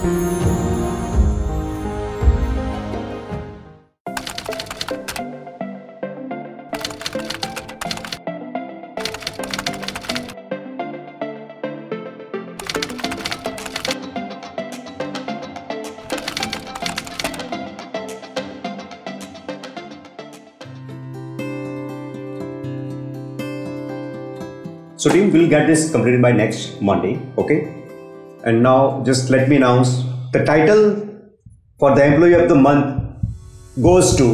So team will get this completed by next Monday, okay? And now just let me announce the title for the employee of the month goes to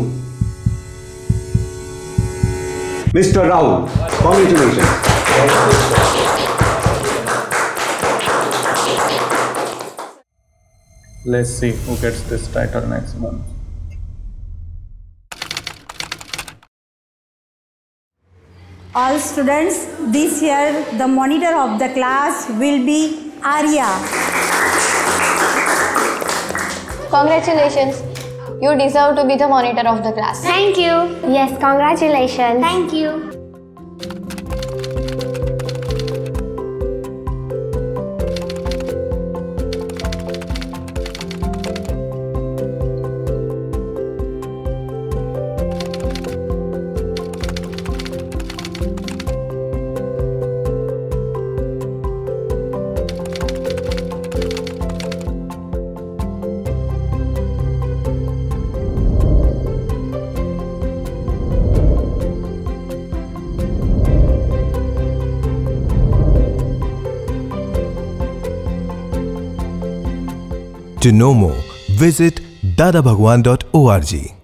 Mr. Rahul. Congratulations. Let's see who gets this title next month. All students, this year the monitor of the class will be Arya. Congratulations. You deserve to be the monitor of the class. Thank you. Yes, congratulations. Thank you. To know more, visit dadabhagwan.org.